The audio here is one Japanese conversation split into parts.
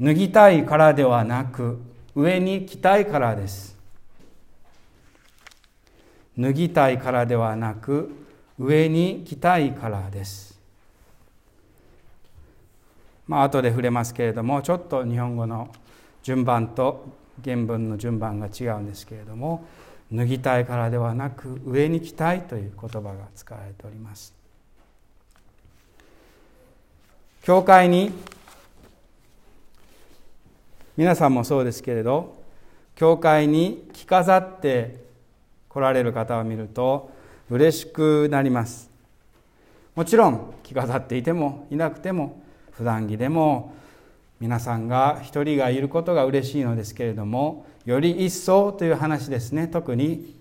脱ぎたいからではなく上に着たいからです。脱ぎたいからではなく上に着たいからです。まあ後で触れますけれどもちょっと日本語の順番と原文の順番が違うんですけれども脱ぎたいからではなく上に着たいという言葉が使われております。教会に皆さんもそうですけれど教会に着飾って来られる方を見ると嬉しくなります。もちろん着飾っていてもいなくても普段着でも皆さんが一人がいることが嬉しいのですけれどもより一層という話ですね。特に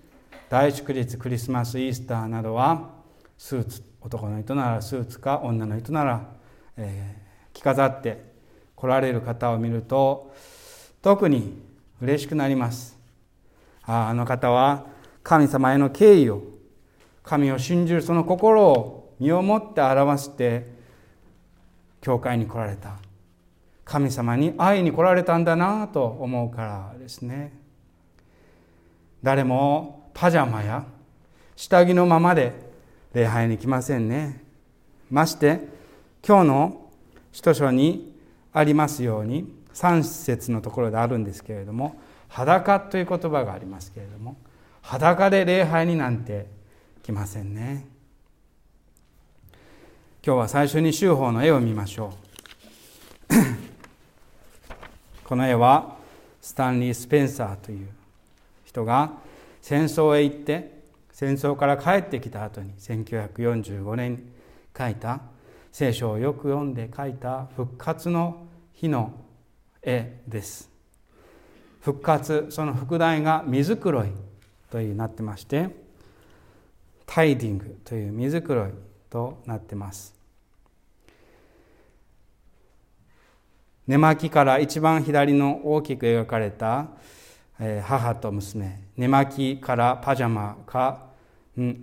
大祝日クリスマスイースターなどはスーツ男の人ならスーツか女の人なら、えー、着飾って来られる方を見ると特に嬉しくなります。ああの方は神様への敬意を神を信じるその心を身をもって表して教会に来られた。神様に会いに来られたんだなと思うからですね。誰もパジャマや下着のままで礼拝に来ませんね。まして今日の使徒書にありますように3節のところであるんですけれども裸という言葉がありますけれども裸で礼拝になんて来ませんね。今日は最初に修法の絵を見ましょう。この絵はスタンリー・スペンサーという人が戦争へ行って戦争から帰ってきた後に1945年に書いた聖書をよく読んで書いた復活の日の絵です。復活その副題が水黒いというなってましてタイディングという水黒いとなってます。寝巻きから一番左の大きく描かれた母と娘。寝巻きからパジャマか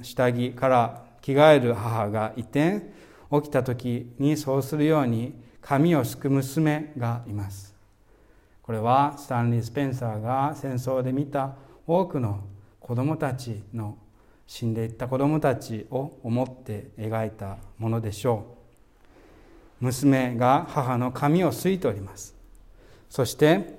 下着から着替える母がいて起きた時にそうするように髪をすく娘がいます。これはスタンリー・スペンサーが戦争で見た多くの子供たちの死んでいった子供たちを思って描いたものでしょう。娘が母の髪をすいております。そして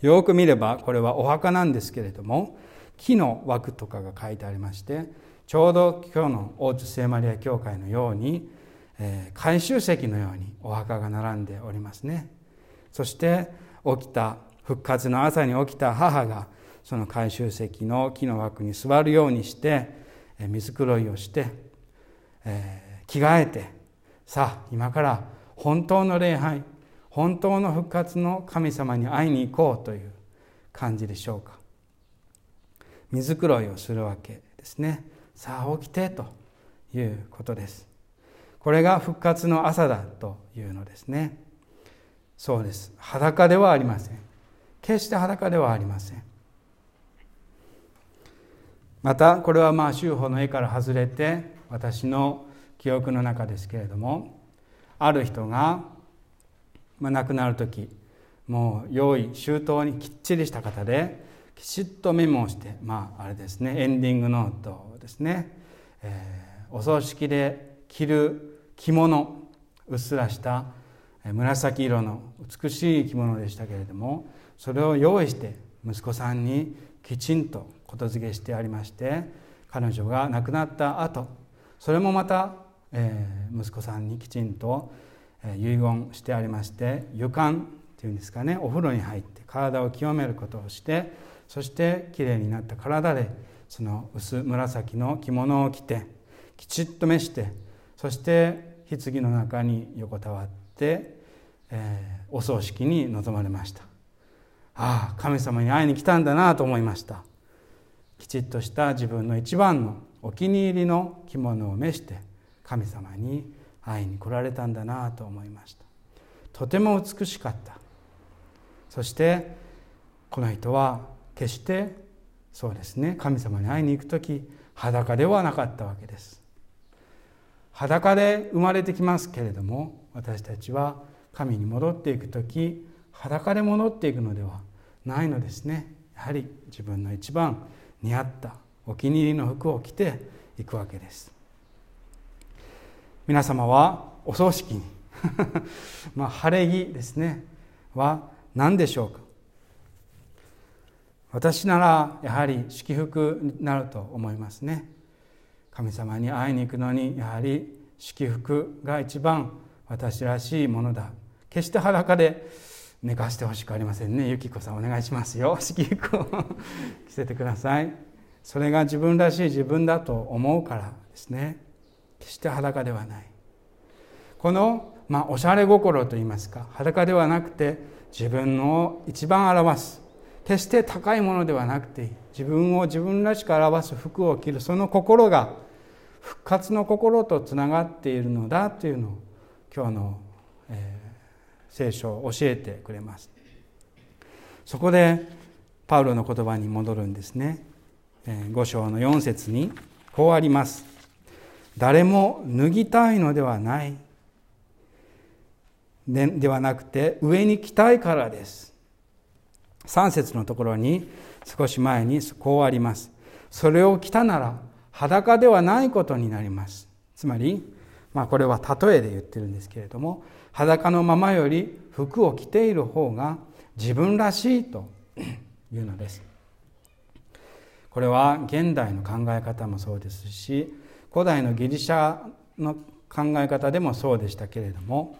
よく見ればこれはお墓なんですけれども木の枠とかが書いてありましてちょうど今日の大津聖マリア教会のようにえー、回収石のようにお墓が並んでおりますね。そして起きた復活の朝に起きた母がその回収石の木の枠に座るようにして水黒いをして、えー、着替えてさあ今から本当の礼拝本当の復活の神様に会いに行こうという感じでしょうか。水黒いをするわけですね。さあ起きてということです。これが復活の朝だというのですね。そうです。裸ではありません。決して裸ではありません。またこれはまあ修法の絵から外れて私の記憶の中ですけれどもある人が、ま、亡くなる時もう用意周到にきっちりした方できちっとメモをしてまああれですねエンディングノートですね、えー、お葬式で着る着物うっすらした紫色の美しい着物でしたけれどもそれを用意して息子さんにきちんと言付けしてありまして彼女が亡くなった後それもまた、えー、息子さんにきちんとえ遺言してありまして湯管っていうんですかねお風呂に入って体を清めることをしてそしてきれいになった体でその薄紫の着物を着てきちっと召してそして棺の中に横たわって、えー、お葬式に臨まれました。ああ神様に会いに来たんだなと思いました。きちっとした自分の一番のお気に入りの着物を召して神様に会いに来られたんだなと思いました。とても美しかった。そしてこの人は決してそうですね神様に会いに行く時裸ではなかったわけです。裸で生まれてきますけれども私たちは神に戻っていく時裸で戻っていくのではないのですね。やはり自分の一番似合ったお気に入りの服を着ていくわけです。皆様はお葬式に まあ晴れ着ですねは何でしょうか？私ならやはり祝福になると思いますね。神様に会いに行くのにやはり祝福が一番私らしいものだ。決して裸で寝かしてほしくありませんね。ゆきこさんお願いしますよ。祝福を着せてください。それが自分らしい自分だと思うからですね。決して裸ではない。この、まあ、おしゃれ心といいますか裸ではなくて自分を一番表す。決して高いものではなくて自分を自分らしく表す服を着るその心が復活の心とつながっているのだというのを今日の、えー、聖書を教えてくれます。そこでパウロの言葉に戻るんですね。え5章の4節にこうあります。誰も脱ぎたいのではない。でではなくて上に着たいからです。3節のところに少し前にこうあります。それを着たなら裸ではないことになります。つまり、まあ、これは例えで言ってるんですけれども裸のままより服を着ている方が自分らしいと いうのです。これは現代の考え方もそうですし古代のギリシャの考え方でもそうでしたけれども、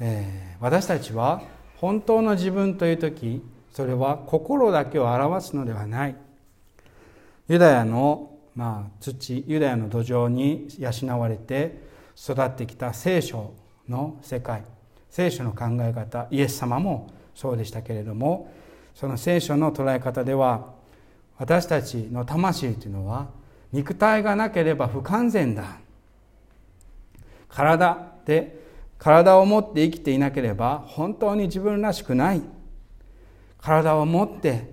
えー、私たちは本当の自分という時それは心だけを表すのではない。ユダヤの、まあ、土ユダヤの土壌に養われて育ってきた聖書の世界聖書の考え方イエス様もそうでしたけれどもその聖書の捉え方では私たちの魂というのは肉体がなければ不完全だ。体で体を持って生きていなければ本当に自分らしくない。体を持って、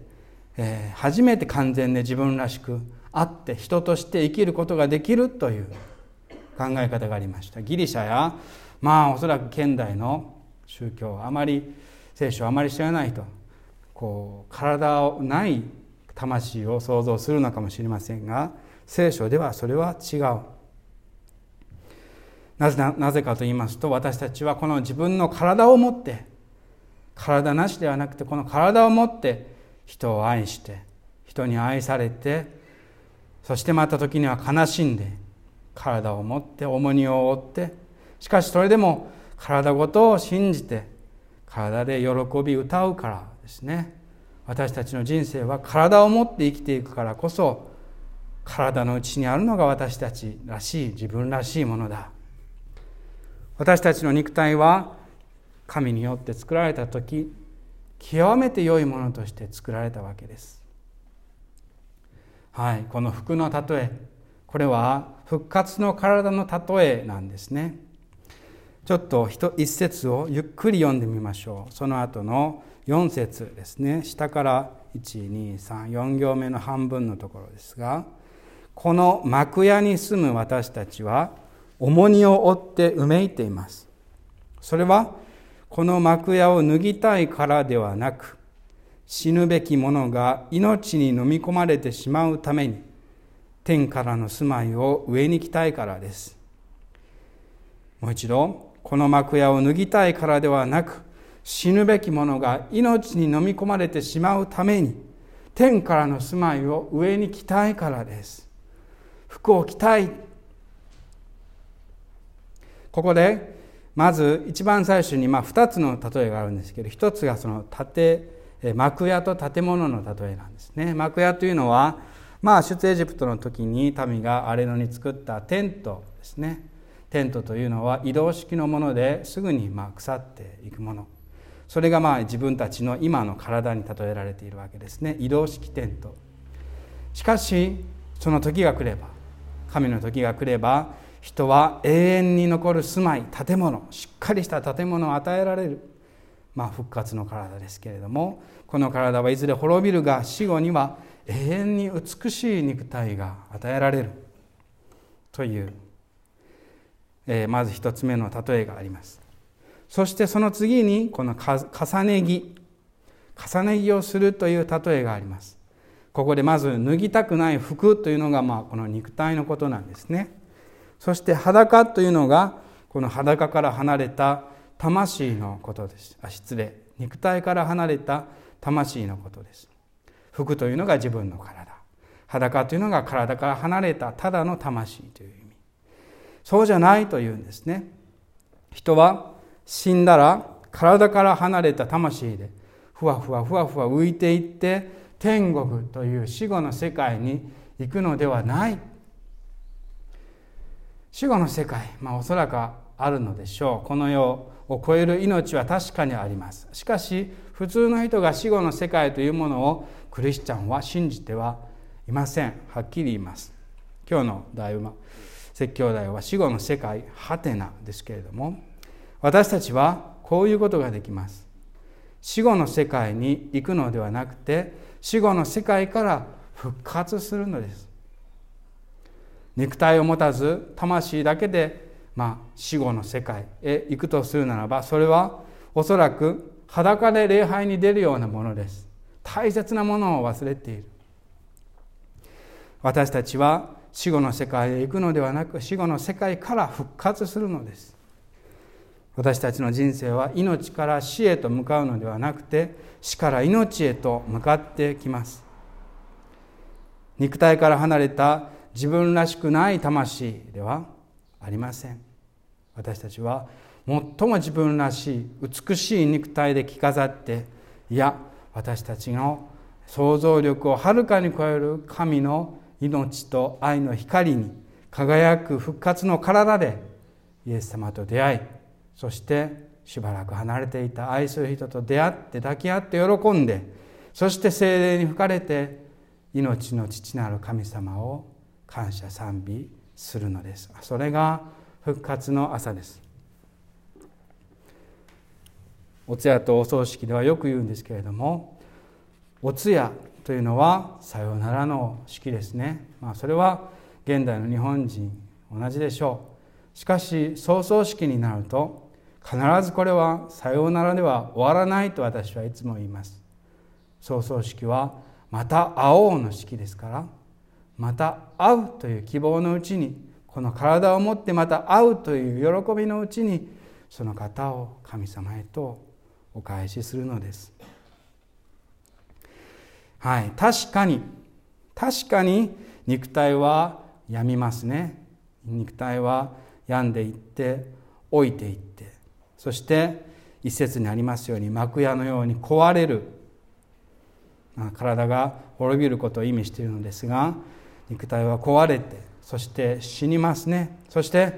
えー、初めて完全で自分らしくあって人として生きることができるという考え方がありました。ギリシャやまあおそらく現代の宗教あまり聖書をあまり知らないとこう体をない魂を想像するのかもしれませんが聖書ではそれは違う。なぜなぜかと言いますと私たちはこの自分の体を持って体なしではなくてこの体を持って人を愛して人に愛されてそしてまた時には悲しんで体を持って重荷を負ってしかしそれでも体ごとを信じて体で喜び歌うからですね。私たちの人生は体を持って生きていくからこそ体の内にあるのが私たちらしい自分らしいものだ。私たちの肉体は神によって作られた時極めて良いものとして作られたわけです。はいこの服の例え。これは復活の体の例えなんですね。ちょっと一節をゆっくり読んでみましょう。その後の4節ですね。下から1234行目の半分のところですがこの幕屋に住む私たちは重荷を負ってうめいています。それはこの幕屋を脱ぎたいからではなく死ぬべき者が命に飲み込まれてしまうために天からの住まいを上に来たいからです。もう一度この幕屋を脱ぎたいからではなく死ぬべき者が命に飲み込まれてしまうために天からの住まいを上に着たいからです。服を着たい。ここでまず一番最初にまあ2つの例えがあるんですけど一つがその建幕屋と建物の例えなんですね。幕屋というのはまあ出エジプトの時に民が荒れ野に作ったテントですね。テントというのは移動式のものですぐにま腐っていくもの。それがまあ自分たちの今の体に例えられているわけですね。移動式テント。しかしその時が来れば神の時が来れば人は永遠に残る住まい建物しっかりした建物を与えられる。まあ復活の体ですけれどもこの体はいずれ滅びるが死後には永遠に美しい肉体が与えられるという、えー、まず一つ目の例えがあります。そしてその次にこの重ね着重ね着をするという例えがあります。ここでまず脱ぎたくない服というのがまあこの肉体のことなんですね。そして裸というのがこの裸から離れた魂のことです。あ失礼。肉体から離れた魂のことです。服というのが自分の体。裸というのが体から離れたただの魂という意味。そうじゃないというんですね。人は死んだら体から離れた魂でふわふわふわふわ浮いていって天国という死後の世界に行くのではない。死後の世界まあおそらくあるのでしょう。この世を超える命は確かにあります。しかし普通の人が死後の世界というものをクリスチャンは信じてはいません。はっきり言います。今日の題は説教題は死後の世界ハテナですけれども私たちはこういうことができます。死後の世界に行くのではなくて死後の世界から復活するのです。肉体を持たず魂だけで、まあ、死後の世界へ行くとするならばそれはおそらく裸で礼拝に出るようなものです。大切なものを忘れている。私たちは死後の世界へ行くのではなく死後の世界から復活するのです。私たちの人生は命から死へと向かうのではなくて死から命へと向かってきます。肉体から離れた自分らしくない魂ではありません。私たちは最も自分らしい美しい肉体で着飾っていや私たちの想像力をはるかに超える神の命と愛の光に輝く復活の体でイエス様と出会いそしてしばらく離れていた愛する人と出会って抱き合って喜んでそして精霊に吹かれて命の父なる神様を感謝賛美するのです。それが復活の朝です。お通夜とお葬式ではよく言うんですけれどもお通夜というのはさようならの式ですね、まあ、それは現代の日本人同じでしょう。しかし葬送式になると必ずこれはさようならでは終わらないと私はいつも言います。葬送式はまた会おうの式ですからまた会うという希望のうちにこの体を持ってまた会うという喜びのうちにその方を神様へとお返しするのです。はい。確かに確かに肉体は病みますね。肉体は病んでいって老いていってそして一節にありますように幕屋のように壊れる。体が滅びることを意味しているのですが肉体は壊れてそして死にますね。そして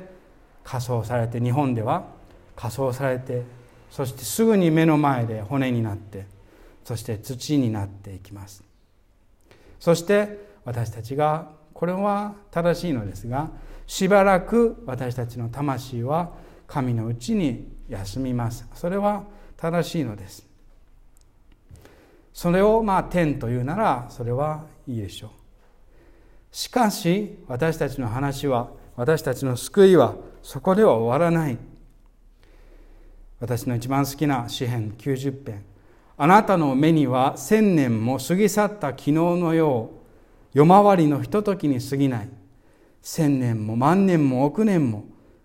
火葬されて日本では火葬されてそしてすぐに目の前で骨になってそして土になっていきます。そして私たちがこれは正しいのですがしばらく私たちの魂は神のうちに休みます。それは正しいのです。それをまあ天というならそれはいいでしょう。しかし私たちの話は私たちの救いはそこでは終わらない。私の一番好きな詩編90編。あなたの目には千年も過ぎ去った昨日のよう夜回りのひとときに過ぎない。千年も万年も億年も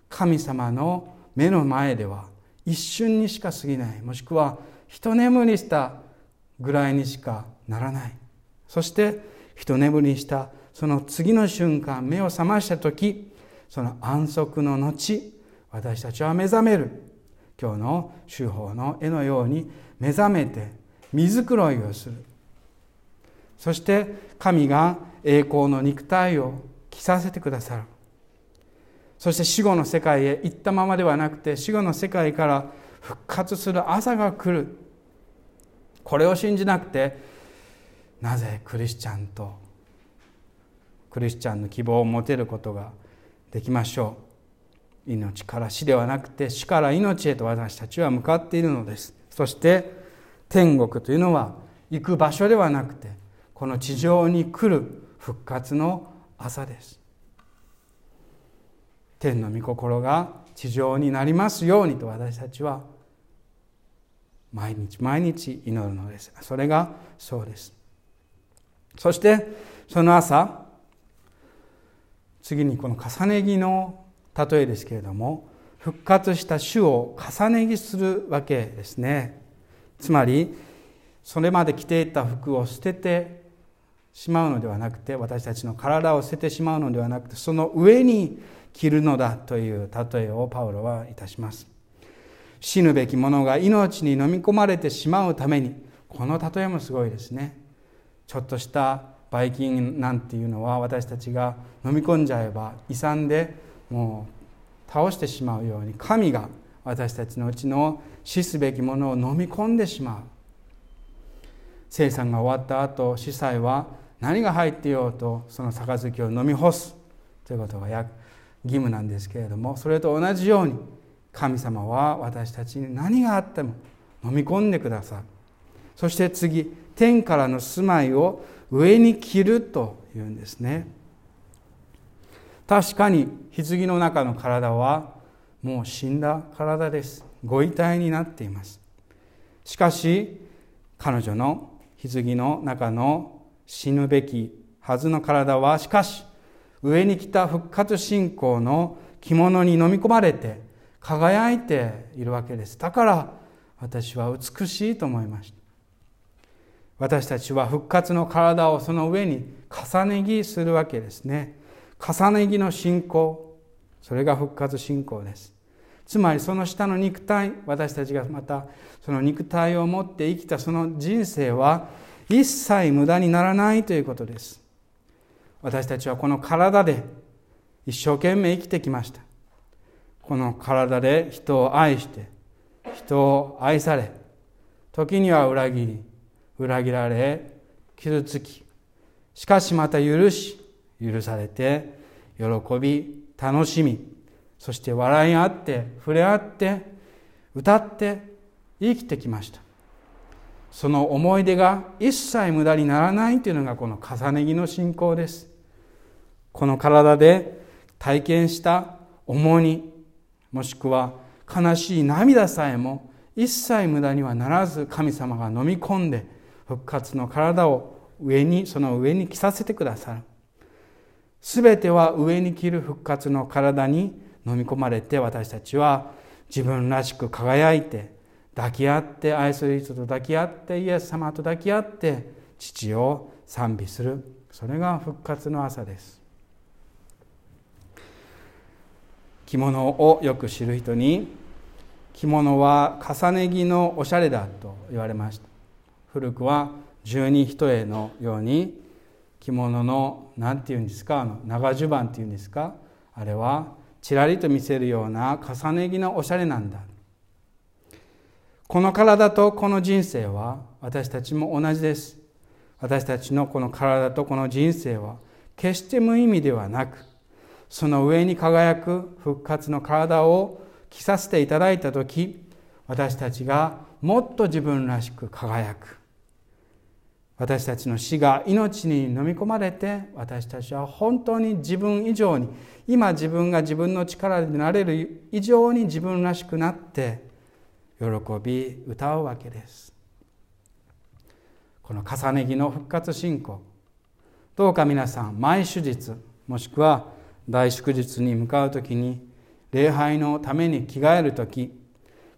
神様の目の前では一瞬にしか過ぎない。もしくは一眠りしたぐらいにしかならない。そして一眠りしたその次の瞬間目を覚ました時その安息の後私たちは目覚める。今日の手法の絵のように目覚めて水黒いをする。そして神が栄光の肉体を着させてくださる。そして死後の世界へ行ったままではなくて死後の世界から復活する朝が来る。これを信じなくてなぜクリスチャンとクリスチャンの希望を持てることができましょう。命から死ではなくて死から命へと私たちは向かっているのです。そして天国というのは行く場所ではなくてこの地上に来る復活の朝です。天の御心が地上になりますようにと私たちは毎日毎日祈るのです。それがそうです。そしてその朝次にこの重ね着の例えですけれども復活した主を重ね着するわけですね。つまりそれまで着ていた服を捨ててしまうのではなくて私たちの体を捨ててしまうのではなくてその上に着るのだという例えをパウロはいたします。死ぬべきものが命に飲み込まれてしまうためにこの例えもすごいですね。ちょっとしたばい菌なんていうのは私たちが飲み込んじゃえば胃酸でもう倒してしまうように神が私たちのうちの死すべきものを飲み込んでしまう生産が終わった後司祭は何が入っていようとその杯を飲み干すということが義務なんですけれどもそれと同じように神様は私たちに何があっても飲み込んでくださるそして次天からの住まいを上に着るというんですね。確かに棺の中の体はもう死んだ体です。ご遺体になっています。しかし彼女の棺の中の死ぬべきはずの体はしかし上に来た復活信仰の着物に飲み込まれて輝いているわけです。だから私は美しいと思いました。私たちは復活の体をその上に重ね着するわけですね。重ね着の信仰。それが復活信仰です。つまりその下の肉体私たちがまたその肉体を持って生きたその人生は一切無駄にならないということです。私たちはこの体で一生懸命生きてきました。この体で人を愛して人を愛され時には裏切り裏切られ傷つきしかしまた許し許されて喜び楽しみそして笑い合って触れ合って歌って生きてきました。その思い出が一切無駄にならないというのがこの重ね着の信仰です。この体で体験した重荷もしくは悲しい涙さえも一切無駄にはならず神様が飲み込んで復活の体を上にその上に着させてくださる。全ては上に着る復活の体に飲み込まれて私たちは自分らしく輝いて抱き合って愛する人と抱き合ってイエス様と抱き合って父を賛美する。それが復活の朝です。着物をよく知る人に着物は重ね着のおしゃれだと言われました。古くは十二一重のように着物の何て言うんですかあの長襦袢っていうんですかあれはちらりと見せるような重ね着のおしゃれなんだ。この体とこの人生は私たちも同じです。私たちのこの体とこの人生は決して無意味ではなくその上に輝く復活の体を着させていただいた時私たちがもっと自分らしく輝く。私たちの死が命に飲み込まれて私たちは本当に自分以上に今自分が自分の力でなれる以上に自分らしくなって喜び歌うわけです。この重ね着の復活信仰。どうか皆さん毎手術もしくは大祝日に向かう時に礼拝のために着替える時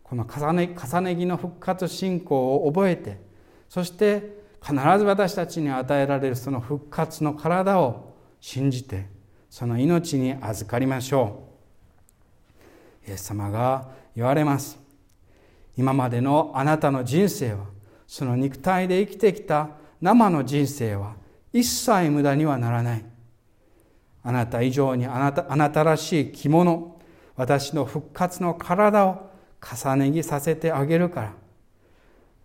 この重ね重ね着の復活信仰を覚えてそして必ず私たちに与えられるその復活の体を信じてその命に預かりましょう。イエス様が言われます。今までのあなたの人生はその肉体で生きてきた生の人生は一切無駄にはならない。あなた以上にあなたあなたらしい着物私の復活の体を重ね着させてあげるから。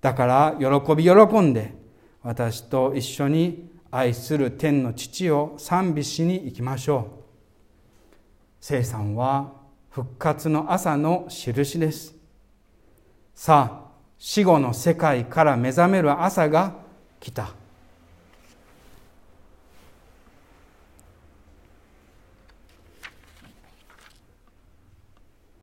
だから喜び喜んで私と一緒に愛する天の父を賛美しに行きましょう。聖さんは復活の朝の印です。さあ死後の世界から目覚める朝が来た。